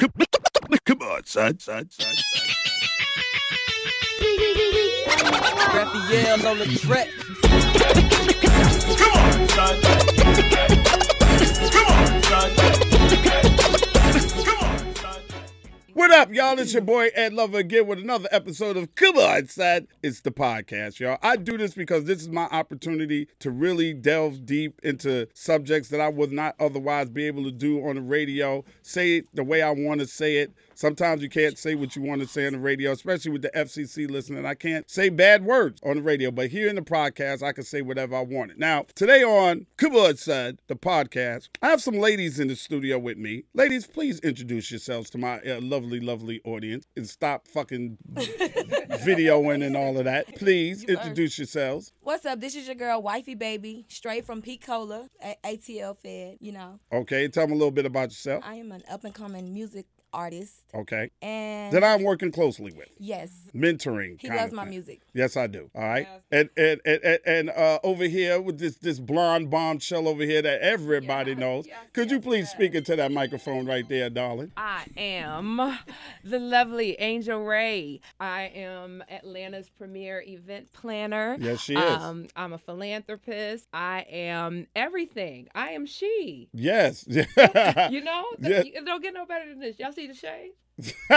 Come, come on, son, son, son, son. Raphael on the track. Come on, son. Come on, son. What up, y'all? It's your boy Ed Lover again with another episode of Come On, Son. It's the podcast, y'all. I do this because this is my opportunity to really delve deep into subjects that I would not otherwise be able to do on the radio, say it the way I want to say it. Sometimes you can't say what you want to say on the radio, especially with the FCC listening. I can't say bad words on the radio, but here in the podcast, I can say whatever I wanted. Now, today on Come Son, the podcast, I have some ladies in the studio with me. Ladies, please introduce yourselves to my uh, lovely, lovely audience and stop fucking videoing and all of that. Please You introduce yourselves. What's up? This is your girl, Wifey Baby, straight from P-Cola, a- ATL Fed. You know, Okay, tell them a little bit about yourself. I am an up and coming music artist, Okay. and That I'm working closely with. yes, Mentoring. he loves my thing. music. Yes, I do. All right. And and and and, and uh, over here with this this blonde bombshell over here that everybody knows. Could you please speak into that microphone right there, darling? I am the lovely Angel Rae. I am Atlanta's premier event planner. Yes, she is. Um, I'm a philanthropist. I am everything. I am she. Yes. You know, Yeah. it don't get no better than this. Y'all see the shade?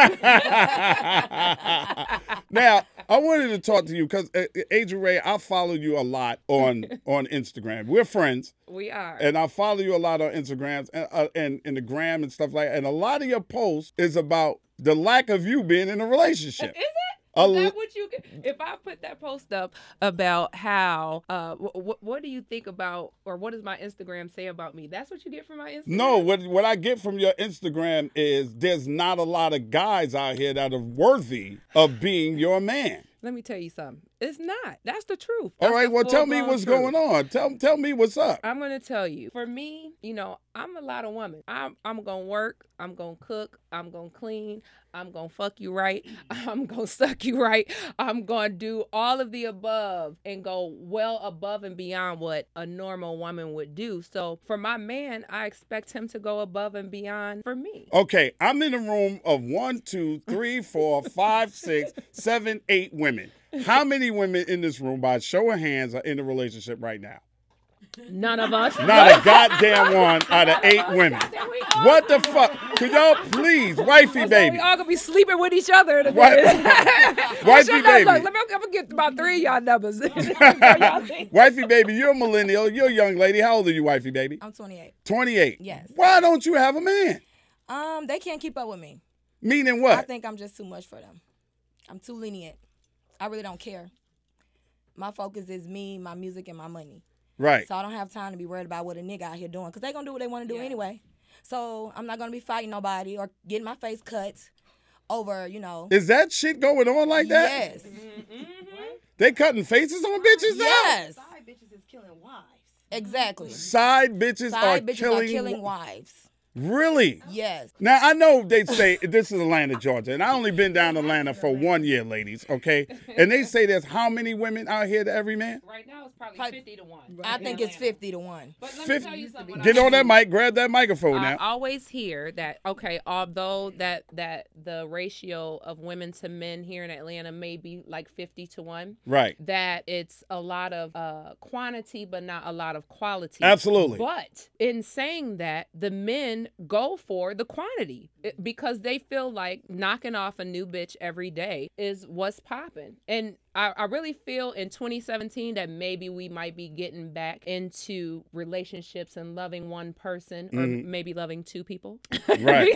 now, I wanted to talk to you because uh, Angel Rae, I follow you a lot on on Instagram. We're friends. We are. and I follow you a lot on Instagrams and uh, and, and the gram and stuff like. that. And a lot of your posts is about the lack of you being in a relationship. Is it? Is that what you? If I put that post up about how, uh, what what do you think about, or what does my Instagram say about me? That's what you get from my Instagram. No, what what I get from your Instagram is there's not a lot of guys out here that are worthy of being your man. Let me tell you something. It's not. That's the truth. All That's right, the well, tell me what's truth. going on. Tell tell me what's up. I'm gonna tell you. For me, you know, I'm a lot of woman. I'm I'm gonna work. I'm gonna cook. I'm gonna clean. I'm gonna fuck you right. I'm gonna suck you right. I'm gonna do all of the above and go well above and beyond what a normal woman would do. So for my man, I expect him to go above and beyond for me. Okay, I'm in a room of one, two, three, four, five, six, seven, eight women. How many women in this room, by show of hands, are in a relationship right now? None of us. Not a goddamn one out of eight women. What the fuck? Could y'all please, wifey baby, We all gonna be sleeping with each other. in a Wi- minute. wifey Shut baby, Look, let me, I'm gonna get about three of y'all numbers. Y'all wifey baby. You're a millennial. You're a young lady. How old are you, wifey baby? I'm 28. Twenty-eight. Yes. Why don't you have a man? Um, they can't keep up with me. Meaning what? I think I'm just too much for them. I'm too lenient. I really don't care. My focus is me, my music, and my money. Right. So I don't have time to be worried about what a nigga out here doing because they gonna do what they want to do anyway. So I'm not gonna be fighting nobody or getting my face cut over, you know. Is that shit going on like that? Yes. Mm-hmm. They cutting faces on bitches now? Yes. Side bitches is killing wives. Exactly. Side bitches Side are bitches killing. are killing wives. Really? Yes. Now I know they say this is Atlanta, Georgia, and I only been down Atlanta for one year, ladies. Okay, and they say there's how many women out here to every man? Right now it's probably Probably- 50 to 1. I think it's 50 to 1. But let me Fifty- tell you something. Get on that mic, grab that microphone now. I always hear that okay, although that that the ratio of women to men here in Atlanta may be like 50 to 1, Right. that it's a lot of uh quantity but not a lot of quality. Absolutely. But in saying that, the men go for the quantity because they feel like knocking off a new bitch every day is what's popping. And I, I really feel in 2017 that maybe we might be getting back into relationships and loving one person or Mhm. maybe loving two people. Right.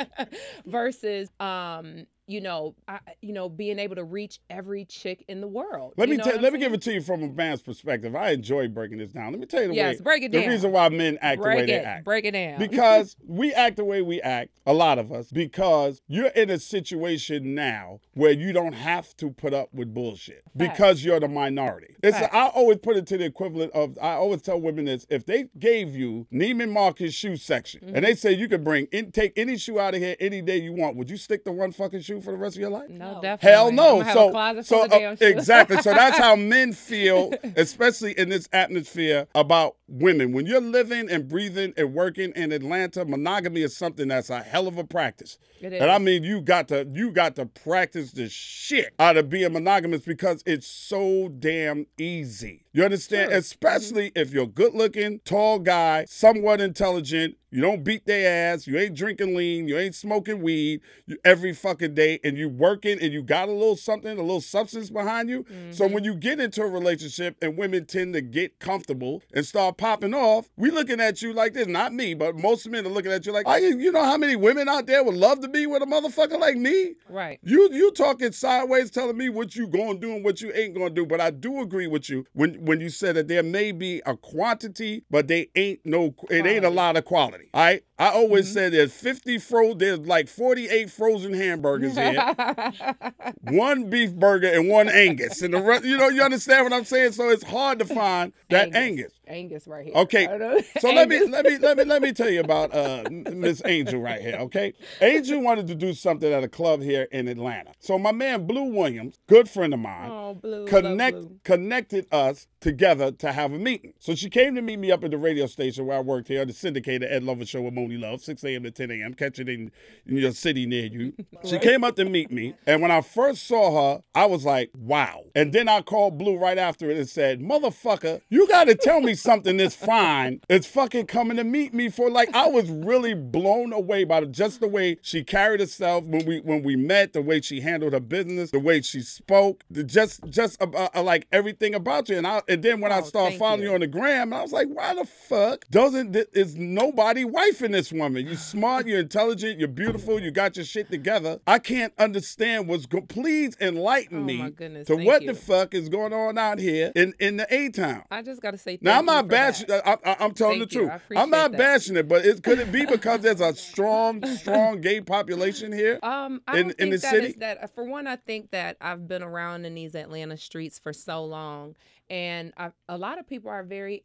Versus um you know, I, you know, being able to reach every chick in the world. Let You me know tell. what I'm Let me give it to you from a man's perspective. I enjoy breaking this down. Let me tell you the Yes, way. break it down. the reason why men act the way break they act. break it down. because we act the way we act, a lot of us, because you're in a situation now where you don't have to put up with bullshit because you're the minority. It's Facts. I always put it to the equivalent of I always tell women this: if they gave you Neiman Marcus shoe section Mm-hmm. and they say you could bring in, take any shoe out of here any day you want, would you stick to one fucking shoe you for the rest of your life? No, No. definitely. Hell no. Have So, a closet so uh, damn exactly. So that's how men feel, especially in this atmosphere about women. When you're living and breathing and working in Atlanta, monogamy is something that's a hell of a practice. It And I mean, you got to you got to practice the shit out of being monogamous because it's so damn easy. You understand? Sure. Especially if you're good looking, tall guy, somewhat intelligent. You don't beat their ass. You ain't drinking lean. You ain't smoking weed you, every fucking day. And you working and you got a little something, a little substance behind you. So Mm-hmm. when you get into a relationship and women tend to get comfortable and start popping off, we looking at you like this. Not me, but most men are looking at you like, "Are you, you know how many women out there would love to be with a motherfucker like me? right. You you talking sideways, telling me what you gonna do and what you ain't gonna do. But I do agree with you when when you said that there may be a quantity, but they ain't no it ain't a lot of quality. All right. I always Mm-hmm. said there's 50 fro there's like 48 frozen hamburgers here, one beef burger and one Angus. And the rest, you know, you understand what I'm saying? So it's hard to find that Angus. Angus right here. Okay, so let me let me let me let me tell you about uh, Miss Angel right here. Okay, Angel wanted to do something at a club here in Atlanta. So my man Blue Williams, good friend of mine, Oh, blue. connect connected us together to have a meeting. So she came to meet me up at the radio station where I worked here, the syndicated Ed Lover Show with Monie Love, 6 a.m. to 10 a.m. Catch it in, in your city near you. She came up to meet me, and when I first saw her, I was like, wow. And then I called Blue right after it and said, motherfucker, you got to tell me something that's fine. It's fucking coming to meet me for like I was really blown away by just the way she carried herself when we when we met, the way she handled her business, the way she spoke, the, just just about, uh, like everything about you. And I and then when I Oh, started following you. you. on the gram, I was like, why the fuck doesn't th- is nobody wifing this woman? You smart, you're intelligent, you're beautiful, you got your shit together. I can't understand what's go. Please enlighten Oh, me goodness, to what you. the fuck is going on out here in in the A town. I just got to say. Now I'm not bashing. I, I, I'm telling Thank the you. truth. I I'm not that. bashing it, but it, could it be because there's a strong, strong gay population here? Um, I in- don't in think the that city? that. uh, For one, I think that I've been around in these Atlanta streets for so long, and I, a lot of people are very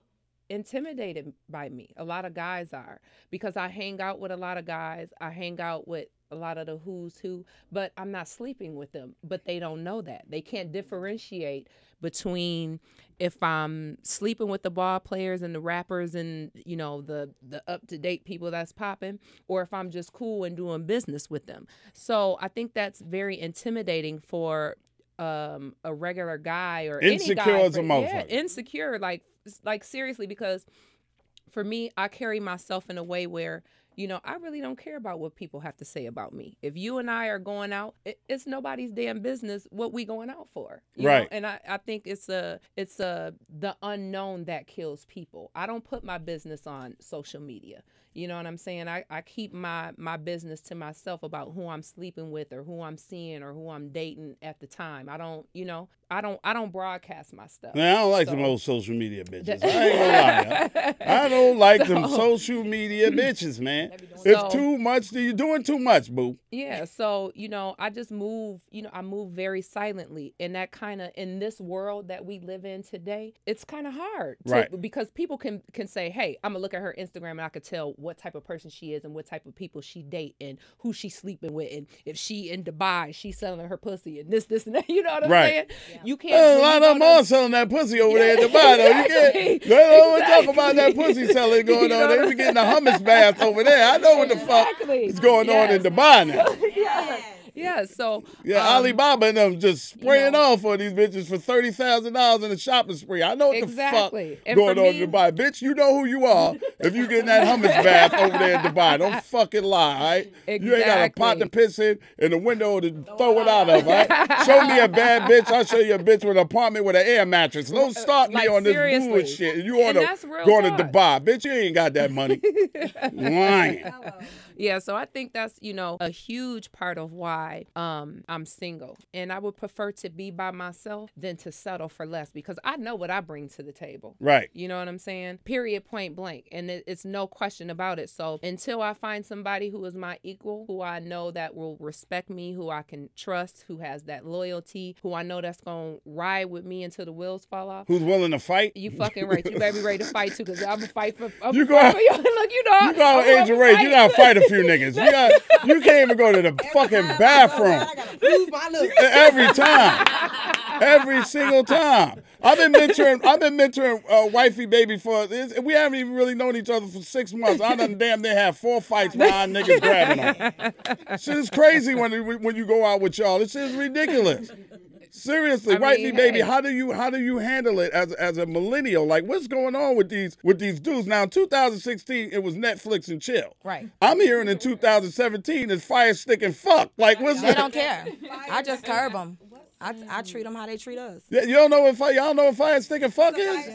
intimidated by me. A lot of guys are because I hang out with a lot of guys. I hang out with a lot of the who's who, but I'm not sleeping with them. But they don't know that. They can't differentiate between if I'm sleeping with the ball players and the rappers and you know the the up to date people that's popping, or if I'm just cool and doing business with them. So I think that's very intimidating for um a regular guy or Insecure any guy as a motherfucker. Yeah, insecure like like seriously because for me I carry myself in a way where you know, I really don't care about what people have to say about me. If you and I are going out, it, it's nobody's damn business what we going out for. you know? Right. And I, I think it's a it's a the unknown that kills people. I don't put my business on social media. You know what I'm saying? I, I keep my my business to myself about who I'm sleeping with or who I'm seeing or who I'm dating at the time. I don't, you know, I don't I don't broadcast my stuff. Man, I don't like So- them old social media bitches. I ain't gonna lie. I don't like them social media bitches, man. They be doing It's So- too much. You're doing too much, boo. Yeah, so you know, I just move, you know, I move very silently. And that kind of in this world that we live in today, it's kind of hard to, Right. because people can can say, "Hey, I'm going to look at her Instagram and I could tell what type of person she is and what type of people she date and who she's sleeping with and if she in Dubai, she's selling her pussy and this this and that." You know what I'm Right. saying? You can't There's a lot of go them are selling that pussy over there at the bottom. You can't. Exactly. They don't talk about that pussy selling going You on. They be getting a hummus bath over there. I know what the fuck is going on in the Dubai now. Yeah, so Yeah, um, Alibaba and them just spraying know. off on these bitches for thirty thousand dollars in a shopping spree. I know what Exactly. the fuck And going for on me- in Dubai, bitch. You know who you are if you getting that hummus bath over there in Dubai. Don't fucking lie, all right? You ain't got a pot to piss in and a window to throw it out of, all right? Show me a bad bitch. I'll show you a bitch with an apartment with an air mattress. Don't start me like, on this seriously. bullshit. You And want to real going to talk. Dubai, bitch? You ain't got that money. Lying. Yeah, so I think that's, you know, a huge part of why um I'm single. And I would prefer to be by myself than to settle for less because I know what I bring to the table. Right. You know what I'm saying? Period, point blank. And it, it's no question about it. So until I find somebody who is my equal, who I know that will respect me, who I can trust, who has that loyalty, who I know that's going to ride with me until the wheels fall off. Who's willing to fight? You fucking right. You better be ready to fight too, cause I'm a fight for. I'm You go- for you. Look, you know. You go I'm with a Angel Rae, you gotta fight a few niggas. You got you can't even go to the fucking bathroom. Every time. Every single time. I've been mentoring I've been mentoring uh, wifey baby for this we haven't even really known each other for six months. I done damn near have four fights behind niggas grabbing them. Shit is crazy when when you go out with y'all. This is ridiculous. Seriously, I wifey mean, baby, hey. how do you how do you handle it as as a millennial? Like what's going on with these with these dudes? Now in 2016 it was Netflix and chill. Right. I'm hearing in 2017 it's fire stick and fuck. Like what's They don't care. I just curb them. I, I treat them how they treat us. Yeah, you don't know what fire, y'all know what fire stick and fuck is?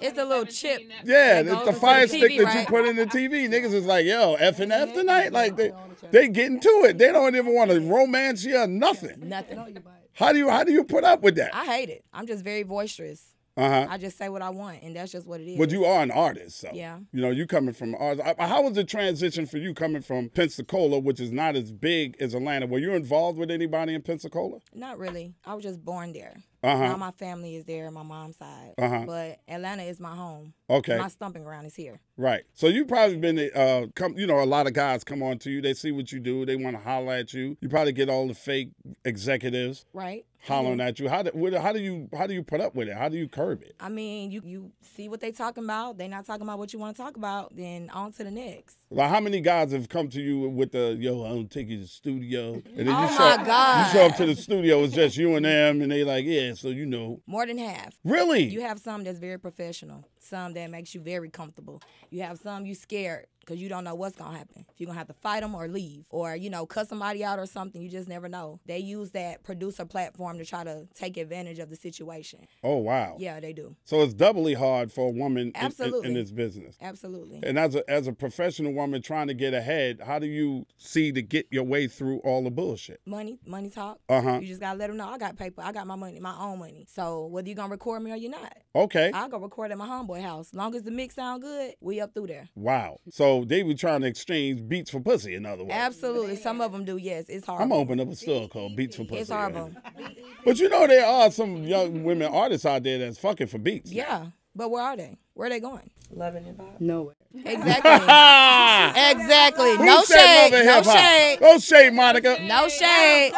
It's a little chip. Yeah, it's the fire the stick TV, that you put in the TV. Niggas is like, yo, F and F tonight. Like they they getting to it. They don't even want to romance you or nothing. Nothing. How do you how do you put up with that? I hate it. I'm just very boisterous. Uh huh. I just say what I want, and that's just what it is. But you are an artist, so Yeah. You know, you coming from art. How was the transition for you coming from Pensacola, which is not as big as Atlanta? Were you involved with anybody in Pensacola? Not really. I was just born there. Uh-huh. Now my family is there, my mom's side. Uh-huh. But Atlanta is my home. Okay. My stomping ground is here. Right. So you've probably been uh come you know, a lot of guys come on to you, they see what you do, they want to holler at you. You probably get all the fake executives Right? hollering at you. How do what, how do you how do you put up with it? How do you curb it? I mean, you you see what they talking about. They not talking about what you want to talk about. Then on to the next. Like how many guys have come to you with the yo, I don't take you to the studio, and then you Oh show God. you show up to the studio, it's just you and them, and they like, yeah, so you know, More than half. really, You have some that's very professional. Some that makes you very comfortable. You have some you scared because you don't know what's gonna happen. If you're gonna have to fight them or leave, or you know, cut somebody out or something. You just never know. They use that producer platform to try to take advantage of the situation. oh wow, Yeah, they do. So it's doubly hard for a woman in- in, in, this business. Absolutely. And as a as a professional woman trying to get ahead, how do you see to get your way through all the bullshit? money, money talk. Uh-huh. You just gotta let them know I got paper. I got my money, my own money. So whether you gonna record me or you're not, Okay. I'll go record at my homeboy house. Long as the mix sound good, we up through there. Wow. So they were trying to exchange beats for pussy, in other words. Absolutely. Some of them do. Yes, it's hard. I'm gonna open up a store called Beats for Pussy. It's horrible. But you know there are some young women artists out there that's fucking for beats. Yeah, but where are they? Where are they going? Loving it, Bob. Nowhere. Exactly. Exactly. Who No said shade. love and No hip-hop? shade. Don't shade, Monica. No shade.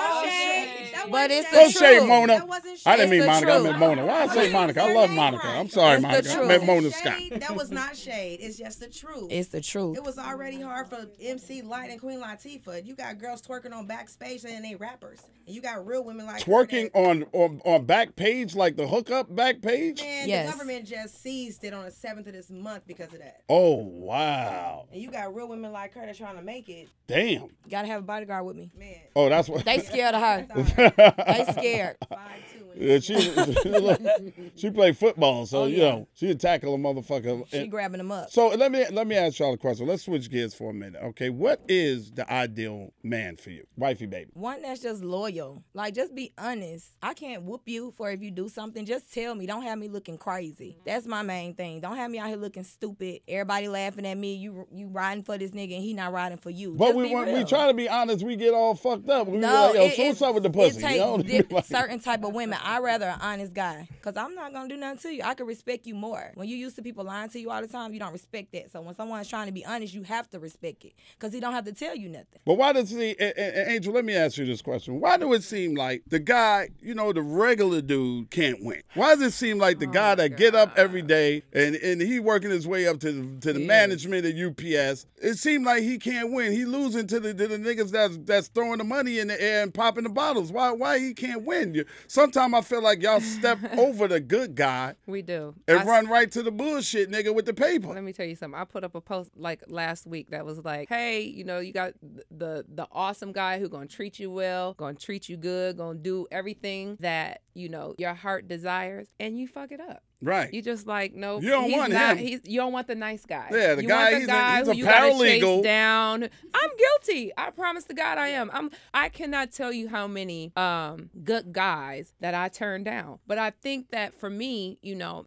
But it's the Don't shade truth. Mona. I didn't mean the Monica. I meant Mona. Why I say Monica? I love Monica. I'm sorry, It's the Monica. I truth. meant Mona Scott. Shade, that was not shade. It's just the truth. It's the truth. it was already hard for MC Lyte and Queen Latifah. You got girls twerking on Backpage and they rappers. And you got real women like her Twerking that- on on on back page like the hookup back page. Man, Yes. the government just seized it on the seventh of this month because of that. Oh wow. And you got real women like her that's trying to make it. Damn. Gotta have a bodyguard with me. Man, Oh, that's what. They scared of her. They scared. five two. Yeah, she she played football, so Oh, you know she'd tackle a motherfucker. She And- grabbing them up. so let me let me ask y'all a question. Let's switch gears for a minute, okay? What is the ideal man for you, wifey baby? One that's just loyal. Like, just be honest. I can't whoop you for if you do something. Just tell me. Don't have me looking crazy. Mm-hmm. That's my main thing. Don't have me out here looking stupid. Everybody laughing at me. You you riding for this nigga and he not riding for you. But Just we be want we try to be honest. We get all fucked up. We No, like, yo, it, so what's it- up with the it pussy? Takes You dip- Like- certain type of women. I rather an honest guy because I'm not gonna do nothing to you. I can respect you more. When you used to people lying to you all the time, you don't respect that. So when someone's trying to be honest, you have to respect it because he don't have to tell you nothing. But why does he, a- a- a- Angel? Let me ask you this question: Why do it seem like the guy, you know, the regular dude, can't win? Why does it seem like the oh guy that get up every day and and he working his way up to the, to the management at UPS? It seemed like he can't win. He losing to the, to the niggas that's that's throwing the money in the air and popping the bottles. Why why he can't win? You- Sometimes I feel like y'all step over the good guy We do. and I run right to the bullshit nigga with the paper. Let me tell you something. I put up a post like last week that was like, "Hey, you know, you got the the awesome guy who gonna treat you well, gonna treat you good, gonna do everything that you know your heart desires, and you fuck it up. Right. You just like no, You don't he's want not, him. He's, you don't want the nice guy. Yeah, the you guy, want the he's a- guy he's who a you paralegal. chase down. I'm guilty. I promise to God I am. I'm. I cannot tell you how many um good guys that I turned down, but I think that for me, you know.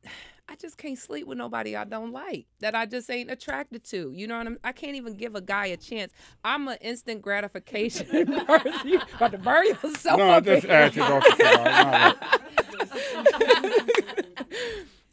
I just can't sleep with nobody I don't like that I just ain't attracted to. You know what I'm? I can't even give a guy a chance. I'm an instant gratification person. You about to burn yourself no, I up. just here. asked you cigar.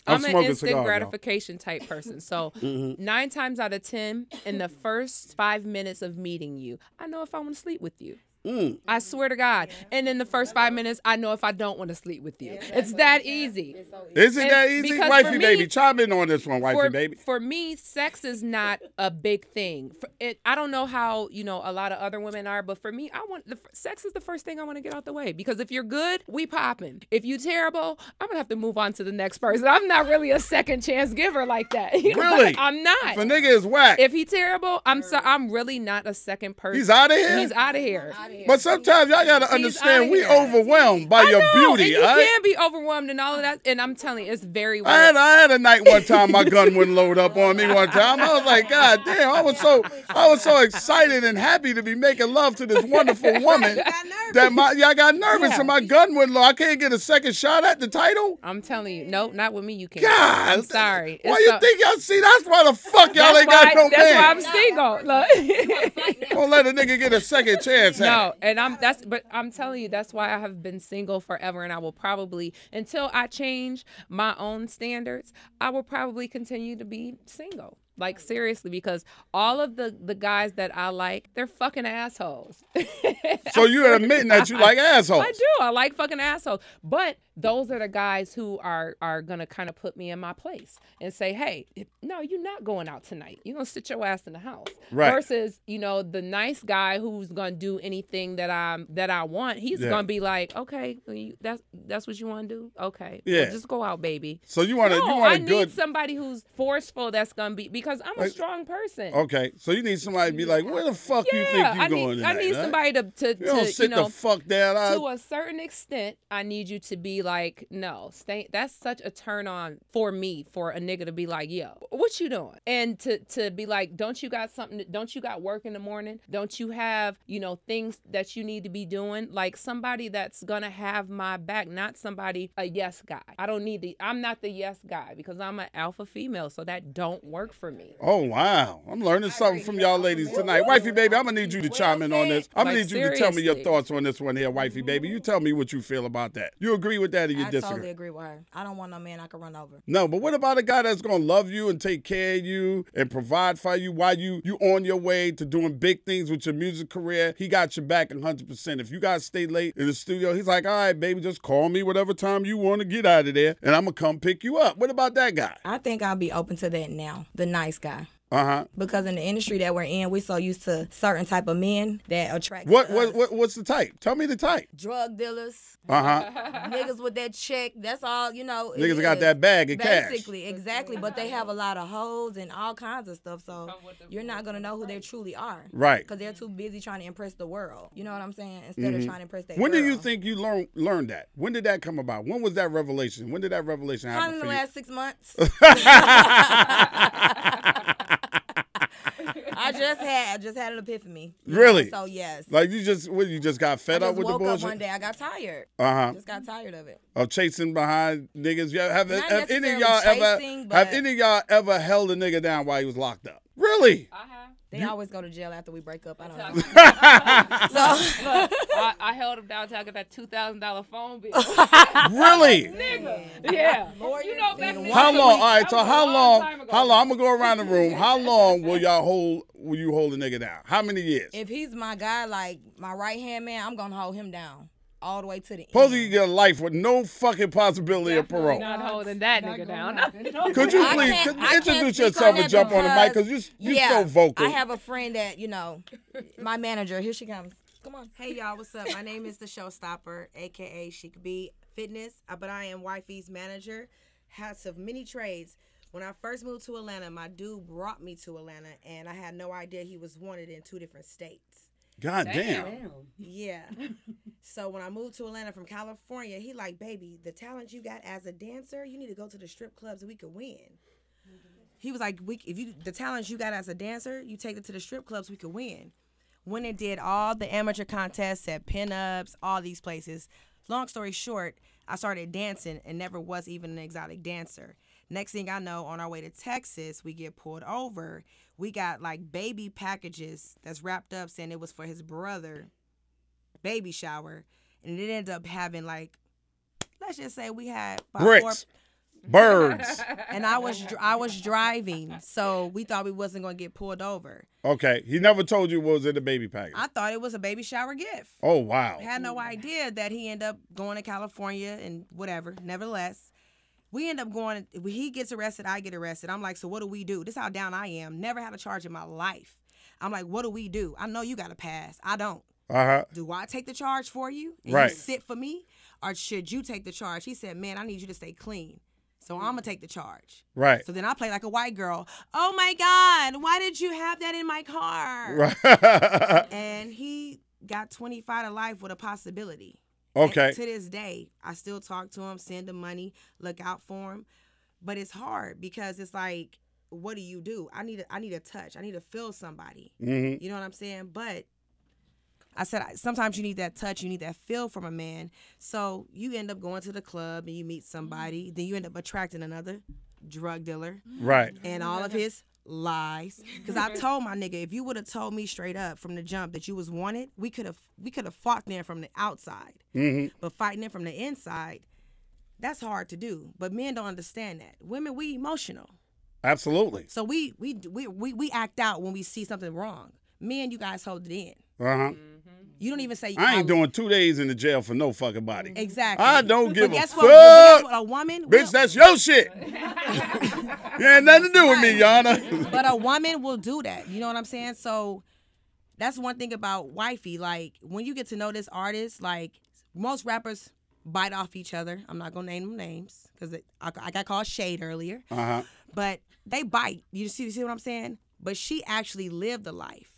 I'm I'm an instant cigars, y'all. gratification type person. So mm-hmm. nine times out of ten, in the first five minutes of meeting you, I know if I want to sleep with you. Mm. I swear to God. And in the first five minutes, I know if I don't want to sleep with you. It's that easy. Is it And that easy? Wifey for me- baby, chime in on this one, wifey for, baby. for me, sex is not a big thing. For it, I don't know how you know a lot of other women are, but for me, I want the sex is the first thing I want to get out the way because if you're good, we popping. If you terrible, I'm gonna have to move on to the next person. I'm not really a second chance giver like that. You know, Really? like, I'm not. If a nigga is whack, if he terrible, I'm so I'm really not a second person. he's out of here. He's out of here. But sometimes y'all gotta He's understand we overwhelmed by I your know, beauty. and you all right? can be overwhelmed and all of that. And I'm telling you, it's very weird. I had I had a night one time my gun wouldn't load up on me one time. I was like, God damn! I was so I was so excited and happy to be making love to this wonderful woman that my yeah I got nervous and my gun wouldn't load. I can't get a second shot at the title. I'm telling you, no, not with me. You can't. God, I'm sorry. Why It's you so- think y'all see? That's why the fuck y'all ain't got why, no that's why. I'm single. Look. Don't let a nigga get a second chance. At no, and I'm that's but I'm telling you that's why I have been single forever and I will probably until I change my own standards, I will probably continue to be single. Like seriously because all of the the guys that I like, they're fucking assholes. So you're admitting that you like assholes. I do. I like fucking assholes. But those are the guys who are are gonna kind of put me in my place and say, "Hey, no, you're not going out tonight. You're gonna sit your ass in the house." Right. Versus, you know, the nice guy who's gonna do anything that I'm that I want. He's Yeah. gonna be like, "Okay, you, that's that's what you want to do. Okay, well, Yeah. just go out, baby." So you want to No, you want I a good need somebody who's forceful. That's gonna be because I'm a Like- strong person. Okay, so you need somebody to be like, where the fuck you think yeah, you I going need tonight? I need somebody to to, You to you sit know the fuck down. I- to a certain extent, I need you to be like, no, stay. That's such a turn on for me for a nigga to be like, yo, what you doing? And to to be like, don't you got something? Don't you got work in the morning? Don't you have you know things that you need to be doing? Like somebody that's gonna have my back, not somebody a yes guy. I don't need the. I'm not the yes guy because I'm an alpha female, so that don't work for me. Oh wow, I'm learning something from y'all ladies tonight. Wifey baby, I'm gonna need you to chime in on this. I'm gonna Like, need you to tell me your thoughts on this one here, wifey baby. You tell me what you feel about that. You agree with that or you I totally agree with her. I don't want no man I can run over. No, but what about a guy that's gonna love you and take care of you and provide for you while you you on your way to doing big things with your music career? He got your back 100. percent If you gotta stay late in the studio, he's like, all right, baby, just call me whatever time you want to get out of there, and I'm gonna come pick you up. What about that guy? I think I'll be open to that now. The nice guy. Uh huh. Because in the industry that we're in, we're so used to certain type of men that attract What us. what what what's the type? Tell me the type. drug dealers, Uh huh. niggas with that check. That's all you know. Niggas got that bag of cash. Basically, exactly. But they have a lot of hoes and all kinds of stuff. So you're not gonna know who they truly are. Right. Because they're too busy trying to impress the world. You know what I'm saying? Instead of trying to impress that. Mm-hmm. When did you think you learned learned that? When did that come about? When was that revelation? When did that revelation happen? Probably happen in the for you? last six months. I just had I just had an epiphany. Really? So yes. Like you just what, you just got I fed up with the woke up bullshit? one day. I got tired. Uh huh. Just got tired of it. Of chasing behind niggas. Yeah, have, have any of y'all ever have any of y'all ever held a nigga down while he was locked up? Really? They always go to jail after we break up. I don't know. so I, I held him down till I got that two thousand dollar phone bill. really? Nigga, yeah, you know back then. How long? All right. So how long long? time ago. How long? I'm gonna go around the room. How long will y'all hold? Will you hold a nigga down? How many years? if he's my guy, like my right hand man, I'm gonna hold him down all the way to the Supposed you end. get a life with no fucking possibility of parole. Not holding that nigga down. Could you I please can't- could I can't introduce speak yourself and that jump on the mic? Cause because- you you yeah, so vocal. I have a friend that you know, my manager. Here she comes. Come on. Hey y'all, what's up? My name is the Showstopper, aka She Could Be Fitness, uh, but I am Wifey's manager. Has of many trades. When I first moved to Atlanta, my dude brought me to Atlanta, and I had no idea he was wanted in two different states. God damn. Yeah. so when I moved to Atlanta from California, he like, baby, the talent you got as a dancer, you need to go to the strip clubs and we could win. He was like, we, if you the talent you got as a dancer, you take it to the strip clubs, we could win. When it did all the amateur contests at pinups, all these places. Long story short, I started dancing and never was even an exotic dancer. Next thing I know, on our way to Texas, we get pulled over. We got like baby packages that's wrapped up saying it was for his brother baby shower. And it ended up having like, let's just say we had Bricks. four, Birds. and I was dr- I was driving, so we thought we wasn't gonna get pulled over. Okay. He never told you what was in the baby package. I thought it was a baby shower gift. oh wow. Had no idea that he ended up going to California and whatever. Nevertheless, we end up going. He gets arrested, I get arrested. I'm like, so what do we do? This is how down I am. Never had a charge in my life. I'm like, what do we do? I know you got to pass. I don't. Uh huh. Do I take the charge for you and Right. you sit for me, or should you take the charge? He said, man, I need you to stay clean. So I'm gonna take the charge. Right. So then I play like a white girl. Oh my God, why did you have that in my car? Right. And he got 25 to life with a possibility. Okay. And to this day, I still talk to him, send him money, look out for him. But it's hard because it's like, what do you do? I need a, I need a touch. I need to feel somebody. hmm You know what I'm saying? But I said sometimes you need that touch, you need that feel from a man. So you end up going to the club and you meet somebody, then you end up attracting another drug dealer Right. and all of his lies. Because I told my nigga, if you would have told me straight up from the jump that you was wanted, we could have we could have fought them from the outside. hmm But fighting them from the inside, that's hard to do. But men don't understand that. Women, we emotional. Absolutely. So we we we we, we act out when we see something wrong. Men, you guys hold it in. Uh huh. You don't even say. I ain't doing two days in the jail for no fucking body. exactly. I don't give but a fuck. what? Guess what? A woman, will- Bitch, that's your shit. you ain't nothing to do with me, Yana. but a woman will do that. You know what I'm saying? So that's one thing about wifey. Like when you get to know this artist, like most rappers bite off each other. I'm not gonna name them names because I, I got called shade earlier, Uh huh. but they bite. You see, you see what I'm saying? But she actually lived a life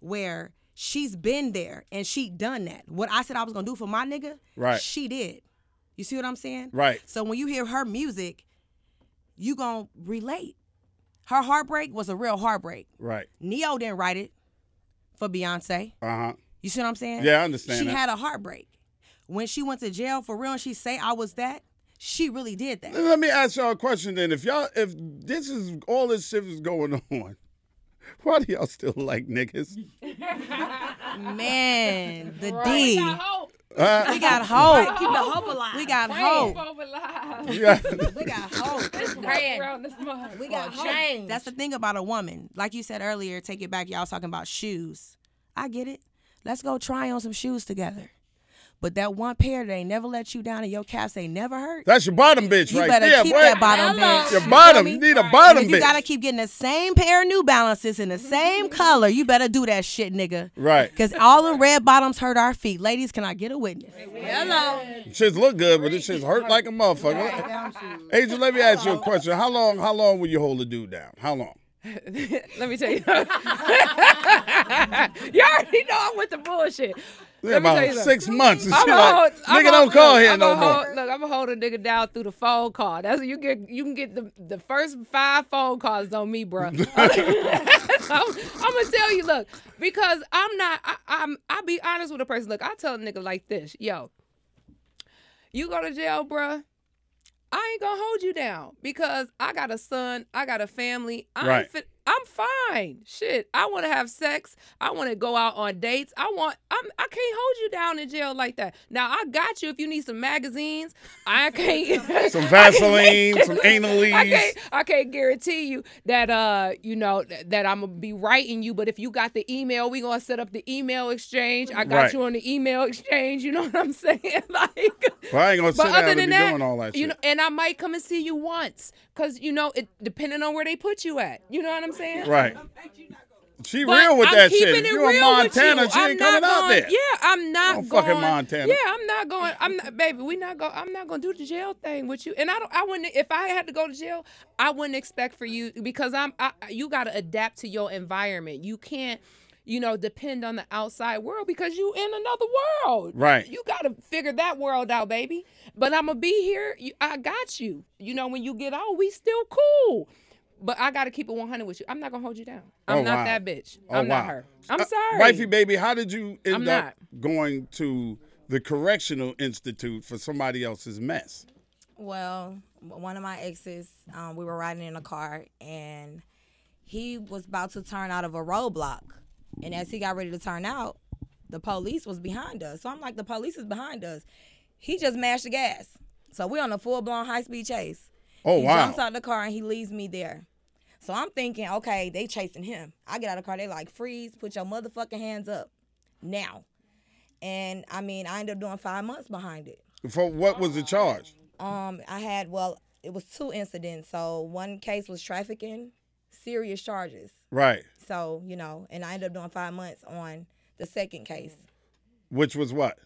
where she's been there and she done that. What I said I was gonna do for my nigga, Right. She did. You see what I'm saying? Right. So when you hear her music, you gonna relate. Her heartbreak was a real heartbreak. Right. Ne-Yo didn't write it for Beyonce. Uh huh. You see what I'm saying? Yeah, I understand She that. had a heartbreak. When she went to jail for real and she say I was that, she really did that. Let me ask y'all a question then. If y'all, if this is all this shit is going on, why do y'all still like niggas? Man, the D. We got hope. Uh, We got hope. Keep the hope alive. We got hope. Hope alive. yeah. We got hope. Praying. Around this mug. We got hope. change. That's the thing about a woman. Like you said earlier, take it back. Y'all was talking about shoes. I get it. Let's go try on some shoes together. But that one pair that ain't never let you down and your calves ain't never hurt. That's your bottom bitch right? You right better there, keep boy. that bottom Hello. bitch. Your You bottom. feel You need a And bottom if you gotta keep getting the same pair of New Balances in the same mm-hmm. color, you better do that shit, nigga. Right. Cause all the red bottoms hurt our feet. Ladies, can I get a witness? Hello. Shits look good, but this shit's hurt like a motherfucker. Angel, let me ask you a question. How long? How long will you hold a dude down? How long? Let me tell you. you already know I'm with the bullshit. Let me tell about you something. six months. And she like, I'm nigga don't call look, here I'm no more. hold- look, I'm gonna hold a nigga down through the phone call. That's you get. You can get the the first five phone calls on me, bro. I'm, I'm gonna tell you, look, because I'm not. I, I'm. I'll be honest with a person. Look, I tell a nigga like this, yo. You go to jail, bruh. I ain't gonna hold you down because I got a son, I got a family. I'm Right. fit, I'm fine. Shit, I want to have sex. I want to go out on dates. I want. I'm. I can't hold you down in jail like that. Now I got you if you need some magazines. I can't. Some Vaseline, some anal I can't. I can't guarantee you that uh you know th- that I'm gonna be writing you. But if you got the email, we gonna set up the email exchange. I got Right. you on the email exchange. You know what I'm saying? like. Well, I ain't gonna sit But down other and than be that, doing all that shit. you know, and I might come and see you once, cause you know, it depending on where they put you at. You know what I'm saying? right. She But real with I'm that shit. It You in Montana, you. she I'm ain't coming out there. Yeah, I'm not Don't going. fucking Montana. Yeah, I'm not going. I'm not, baby. We not go. I'm not going to do the jail thing with you. And I don't. I wouldn't. If I had to go to jail, I wouldn't expect for you because I'm. I, you got to adapt to your environment. You can't. You know, depend on the outside world because you in another world. Right. You got to figure that world out, baby. But I'm gonna be here. You, I got you. You know, when you get out, we still cool. But I got to keep it 100 with you. I'm not gonna hold you down. I'm Oh, not wow. that bitch. Oh, I'm not wow. her. I'm Uh, sorry. Wifey baby, how did you end I'm up not. going to the correctional institute for somebody else's mess? Well, one of my exes, um, we were riding in a car and he was about to turn out of a roadblock. And as he got ready to turn out, the police was behind us. So I'm like, the police is behind us. He just mashed the gas. So we're on a full blown high speed chase. Oh he wow. jumps out the car and he leaves me there. So I'm thinking, okay, they chasing him. I get out of the car, they like, freeze, put your motherfucking hands up now. And I mean, I ended up doing five months behind it. For what was the charge? Um, I had well, it was two incidents. So one case was trafficking, serious charges. Right. So you know, and I ended up doing five months on the second case. Which was what?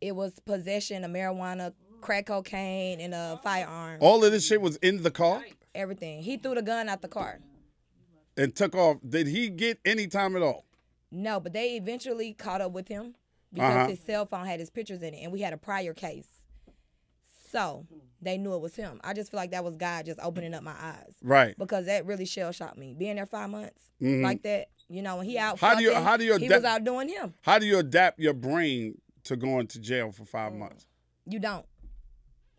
It was possession of marijuana, crack cocaine, and a firearm. All of this shit was in the car Everything. He threw the gun out the car. and took off. Did he get any time at all? No, but they eventually caught up with him because Uh-huh. his cell phone had his pictures in it, and we had a prior case. So they knew it was him. I just feel like that was God just opening up my eyes Right. because that really shell shocked me. Being there five months like that, you know, when he out, Mm-hmm. How do you- how do you he adapt- was out doing him. How do you adapt your brain to going to jail for five months? You don't.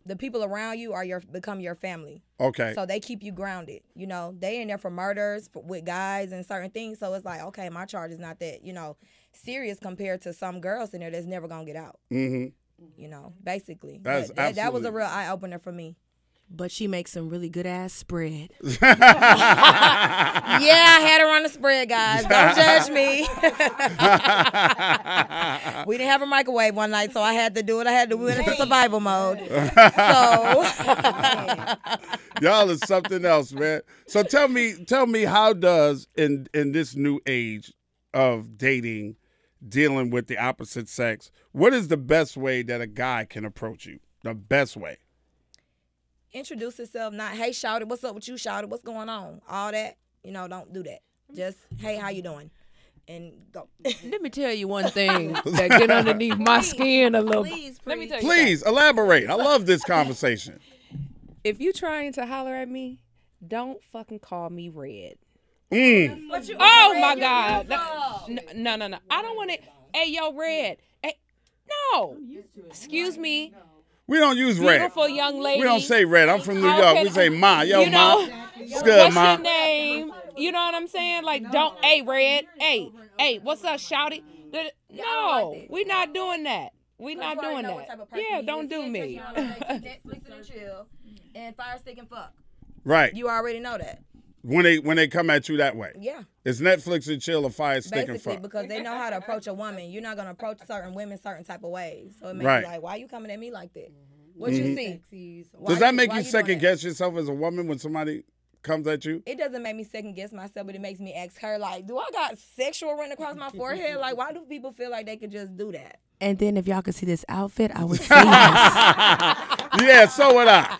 The people around you are your become your family. Okay. So they keep you grounded. You know, they in there for murders for, with guys and certain things. So it's like, okay, my charge is not that, you know, serious compared to some girls in there that's never gonna get out. mm-hmm. Mm-hmm. You know, basically. That's But that, that was a real eye opener for me. But she makes some really good ass spread. yeah, I had her on the spread, guys. Don't judge me. we didn't have a microwave one night, so I had to do it. I had to went into survival mode. So Y'all is something else, man. So tell me, tell me, how does in in this new age of dating, dealing with the opposite sex, what is the best way that a guy can approach you? The best way. introduce yourself, not hey shouted, what's up with you shouted, what's going on? All that, you know, don't do that. Just hey, how you doing? And go. Let me tell you one thing that get underneath my skin a little. Please, Let me tell you. Please elaborate. I love this conversation. If you trying to holler at me, don't fucking call me red. Mm. Oh my God! No, no, no, no. I don't want it. Hey, yo, red. Hey, no. Excuse me, We don't use red. beautiful young lady. We don't say red. I'm from New York. can- We say ma. Yo, you know, ma. It's good, What's ma. your name? You know what I'm saying? Like, don't. Hey, red. Hey, hey. What's up, shouty? No, we're not doing that. We're not doing that. Yeah, don't do me. Netflix and chill, and fire stick and fuck. Right. You already know that. When they when they come at you that way. Yeah. It's Netflix and chill or fire stick and Basically, fuck. because they know how to approach a woman. You're not gonna approach certain women certain type of ways. So it makes Right. you like, why are you coming at me like that? Mm-hmm. What you mm-hmm. see? Why Does that you- make why you doing second that? guess yourself as a woman when somebody comes at you? It doesn't make me second guess myself, but it makes me ask her like, do I got sexual running across my forehead? Like, why do people feel like they could just do that? And then if y'all could see this outfit, I would say yes. yeah, so would I.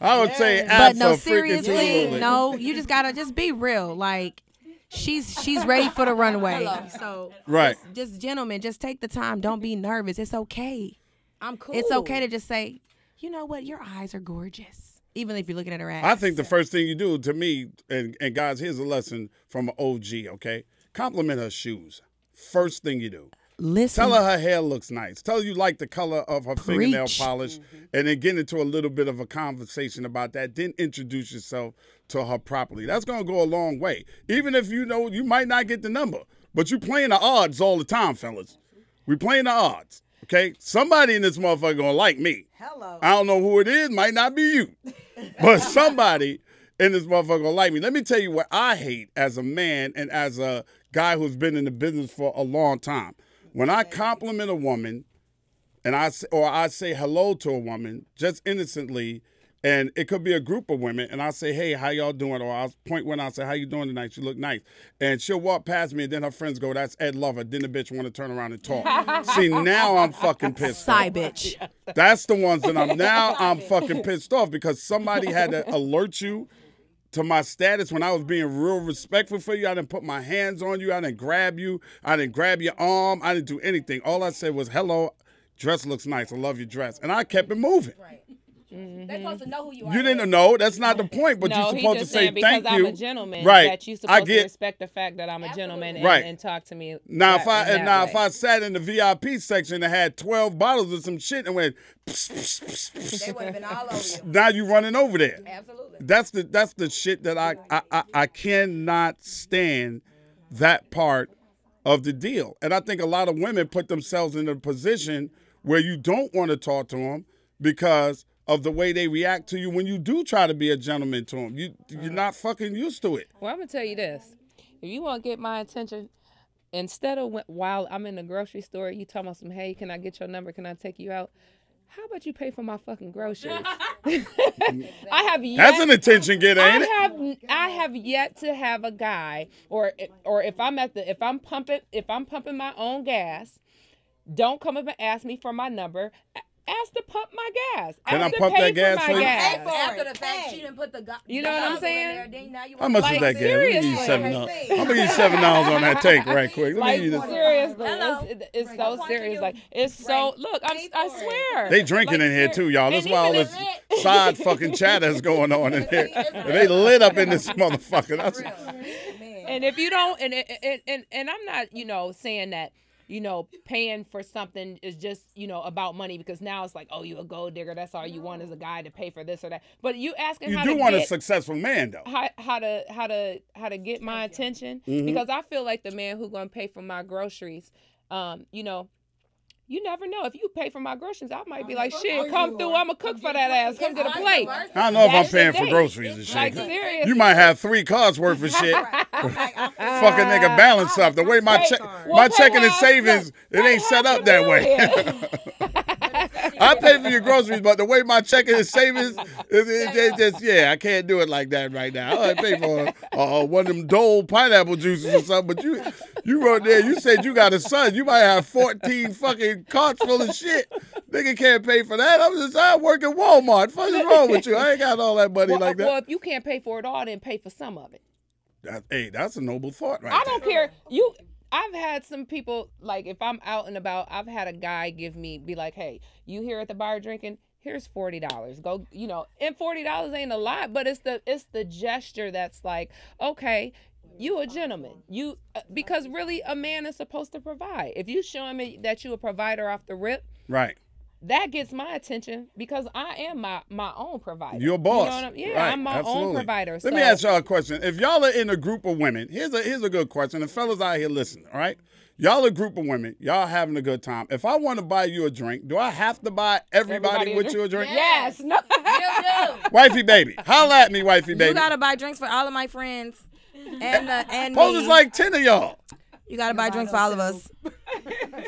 I would say absolutely but no, abso-freaking-totally. seriously, no. You just gotta just be real. Like she's she's ready for the runway. So Right. just gentlemen, just take the time. Don't be nervous. It's okay. I'm cool. It's okay to just say, you know what, your eyes are gorgeous. Even if you're looking at her ass. I think the first thing you do to me, and, and guys, here's a lesson from an OG, okay? Compliment her shoes. First thing you do. Listen. Tell her her hair looks nice. Tell her you like the color of her fingernail Preach. polish, mm-hmm. and then get into a little bit of a conversation about that. Then introduce yourself to her properly. That's gonna go a long way. Even if you know you might not get the number, but you playing the odds all the time, fellas. We playing the odds. Okay, somebody in this motherfucker gonna like me. Hello. I don't know who it is. Might not be you, but somebody in this motherfucker gonna like me. Let me tell you what I hate as a man and as a guy who's been in the business for a long time. When I compliment a woman, and I or I say hello to a woman just innocently, and it could be a group of women, and I say, "Hey, how y'all doing?" Or I'll point when I say, "How you doing tonight? You look nice." And she'll walk past me, and then her friends go, "That's Ed Lover." Then the bitch want to turn around and talk. See, now I'm fucking pissed. Sigh, off. bitch. That's the ones that I'm now I'm fucking pissed off because somebody had to alert you to my status when I was being real respectful for you. I didn't put my hands on you. I didn't grab you. I didn't grab your arm. I didn't do anything. All I said was, "Hello, dress looks nice. I love your dress," and I kept it moving. Right. Mm-hmm. They're supposed to know who you are. You didn't know. That's not the point. But no, you're he supposed to say saying because thank I'm you. a gentleman. right? That you I supposed to get respect the fact that I'm a gentleman and, Right. and talk to me. now. that- If I and now way. if I sat in the VIP section and had twelve bottles of some shit and went, pss, pss, pss, pss, They would have been all over you. now you running over there. Absolutely. That's the that's the shit that I I, I I cannot stand that part of the deal. And I think a lot of women put themselves in a position where you don't want to talk to them because of the way they react to you when you do try to be a gentleman to them. You you're not fucking used to it. Well, I'm gonna tell you this: if you want to get my attention, instead of when, while I'm in the grocery store, you talking about some, hey, can I get your number? Can I take you out? How about you pay for my fucking groceries? I have yet, That's an attention getter, I ain't it? have I have yet to have a guy or or if I'm at the if I'm pumping if I'm pumping my own gas, don't come up and ask me for my number. A- Ask to pump my gas. Can I pump that gas for for you? gas. After the fact, she didn't put the. Go- You know what I'm the nozzle in saying? there, then now you How much to is that gas? Let me give you seriously. seven dollars. I'm gonna give you seven dollars on that tank right quick. Let me Like give you this. seriously, it's, it- it's so serious. Like it's so. Look, I'm, I swear. They drinking Like, in here too, y'all. That's why all this side fucking chatter is going on in here. They lit up in this motherfucker. That's, And if you don't, and and and and I'm not, you know, saying that, you know, paying for something is just, you know, about money because now it's like, oh, you a gold digger. That's all you want is a guy to pay for this or that. But you asking you how do to want a get, successful man though. how, how to how to how to get my attention Mm-hmm. because I feel like the man who gonna pay for my groceries, um, you know. You never know. If you pay for my groceries, I might be like, "Shit, come through. I'ma cook for that ass. Come get a plate." I don't know if I'm That's the paying for thing. groceries and shit. Like seriously, You might have three cards worth of shit. Fucking nigga balance up. The way my Pay- check, well, my pay checking and half- savings, it ain't set up that way. I pay for your groceries, but the way my checking and savings, it, it, it just yeah, I can't do it like that right now. I pay for uh, one of them Dole pineapple juices or something. But you, you wrote there. You said you got a son. You might have fourteen fucking carts full of shit. Nigga can't pay for that. I'm just I work at Walmart. Fuck is wrong with you? I ain't got all that money well, like that. well, if you can't pay for it all, then pay for some of it. That- hey, that's a noble thought, right I don't care. You, I've had some people like if I'm out and about, I've had a guy give me be like, "Hey, you here at the bar drinking? Here's forty dollars. Go, you know." And forty dollars ain't a lot, but it's the it's the gesture that's like, okay. You a gentleman. You uh, because really a man is supposed to provide. If you showing me that you a provider off the rip, Right. That gets my attention because I am my my own provider. You're boss. You know what I'm, yeah, Right, I'm my absolutely. own provider. Let so, me ask y'all a question. If y'all are in a group of women, here's a here's a good question. The fellas out here listening, all right? Y'all a group of women. Y'all having a good time. If I want to buy you a drink, do I have to buy everybody, Everybody with you a drink? Yes. No. Wifey baby. Holla at me, wifey baby. You gotta buy drinks for all of my friends. And uh, and Pose me. is like 10 of y'all. You gotta buy drinks for all of us.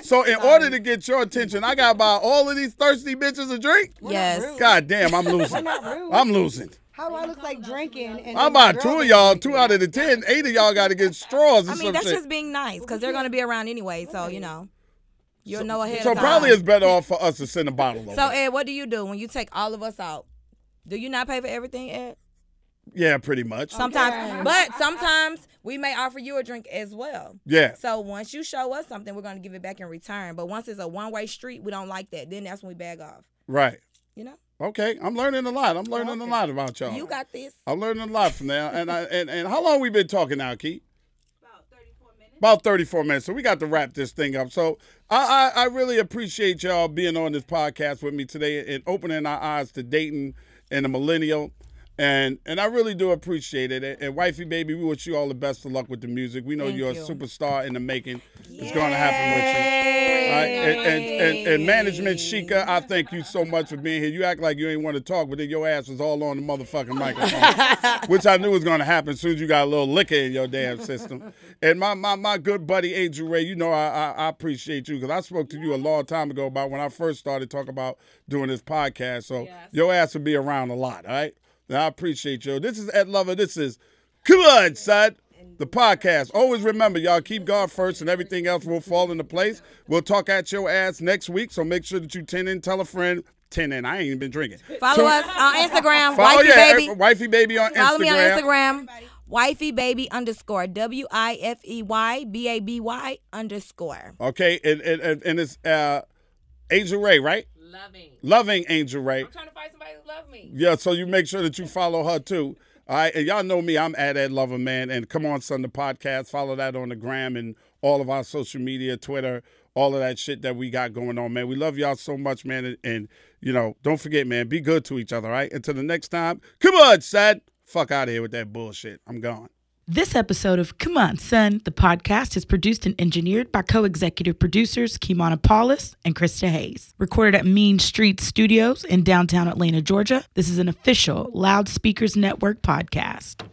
So in order to get your attention, I gotta buy all of these thirsty bitches a drink? Yes. God damn, I'm losing. I'm losing. How do I look like drinking? And I'm then about two of y'all, two out of the ten, eight of y'all gotta get straws or I mean, some that's shit. just being nice because they're gonna be around anyway. So you know, you'll know ahead So of time. probably it's better off for us to send a bottle over. So Ed, what do you do when you take all of us out? Do you not pay for everything, Ed? Yeah, pretty much. Sometimes, but sometimes we may offer you a drink as well. Yeah. So once you show us something, we're gonna give it back in return. But once it's a one way street, we don't like that. Then that's when we bag off. Right. You know, Okay. I'm learning a lot. I'm learning a lot about y'all. you got this. I'm learning a lot from there. And I and, and how long we been talking now, Keith? About 34 minutes. So we got to wrap this thing up. So I, I, I really appreciate y'all being on this podcast with me today and opening our eyes to dating and the millennial. And and I really do appreciate it. And, and wifey baby, we wish you all the best of luck with the music. We know Thank you're you. a superstar in the making. It's going to happen with you. Right? And, and, and, and management Sheikah, I thank you so much for being here. You act like you ain't want to talk, but then your ass was all on the motherfucking microphone, which I knew was going to happen as soon as you got a little liquor in your damn system. And my my, my good buddy Angel Rae, you know I I, I appreciate you because I spoke to you a long time ago about when I first started talking about doing this podcast. So your ass will be around a lot, all right? I appreciate you. This is Ed Lover. This is Come on, son. The podcast. Always remember, y'all keep God first, and everything else will fall into place. We'll talk at your ass next week, so make sure that you tune in, tell a friend. Ten in. I ain't even been drinking. Follow Tune- us on Instagram, Follow wifey yeah, baby. wifey baby on Follow Instagram. me on Instagram, wifey baby underscore w i f e y b a b y underscore. Okay, and and, and, it's uh, Angel Rae, right? Loving. Loving Angel Rae. I'm trying to find somebody who love me. Yeah, so you make sure that you follow her too. All right, and y'all know me. I'm at Ed Lover Man, and come on, son, the podcast. Follow that on the gram and all of our social media, Twitter, all of that shit that we got going on, man. We love y'all so much, man, and, and you know, don't forget, man, be good to each other. All right, until the next time. Come on, son. Fuck out of here with that bullshit. I'm gone. This episode of Come On Son, the podcast, is produced and engineered by co executive producers Kimana Paulus and Krista Hayes. Recorded at Mean Street Studios in downtown Atlanta, Georgia, this is an official Loudspeakers Network podcast.